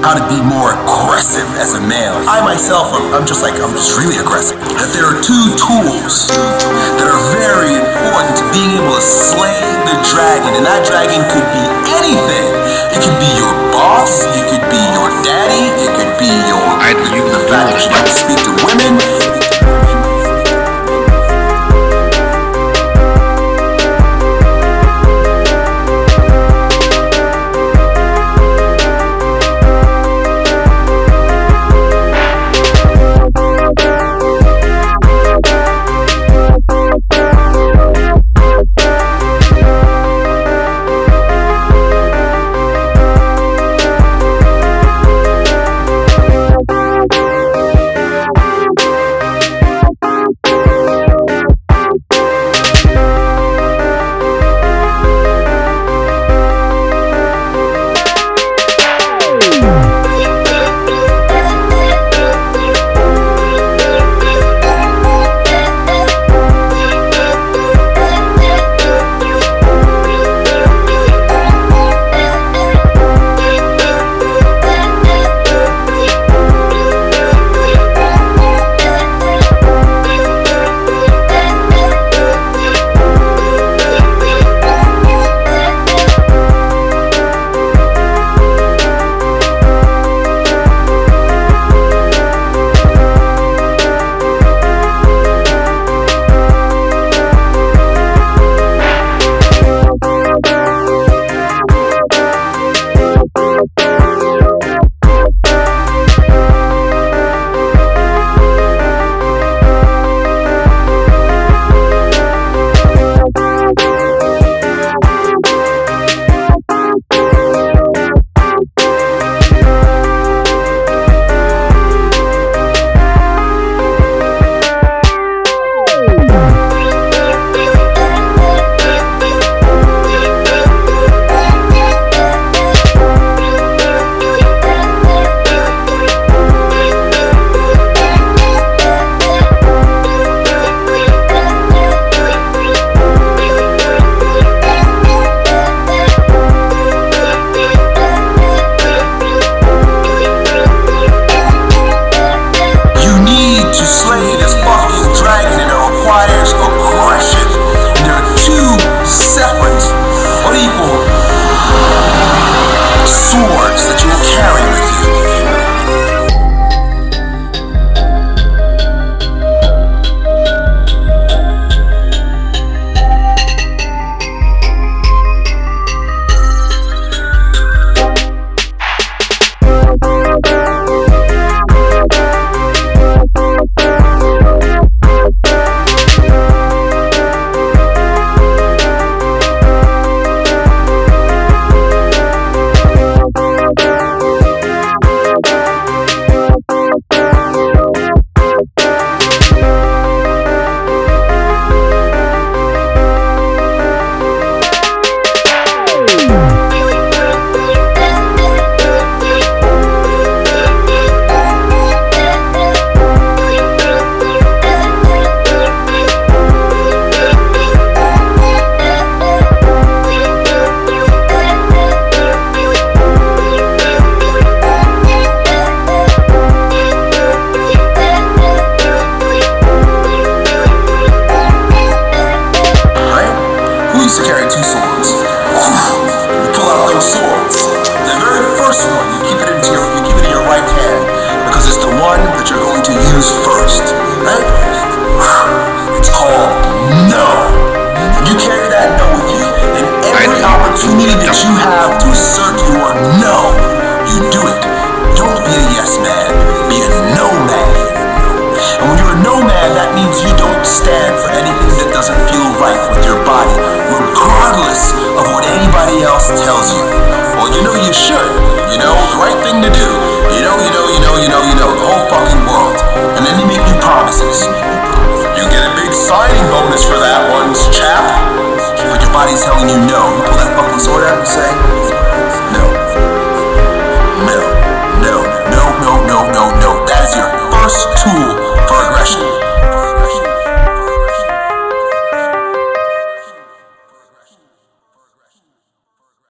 how to be more aggressive as a male. I myself, I'm, I'm just like, I'm just really aggressive. That there are two tools that are very important to being able to slay the dragon, and that dragon could be anything. It could be your boss, it could be your daddy, it could be your I- you- the fact that carry two swords? Pull out those swords. You know you know, the right thing to do. You know, you know, you know, you know, you know, the whole fucking world. And then they make you promises. You get a big signing bonus for that one, chap. But your body's telling you no. You pull that fucking sword out and say,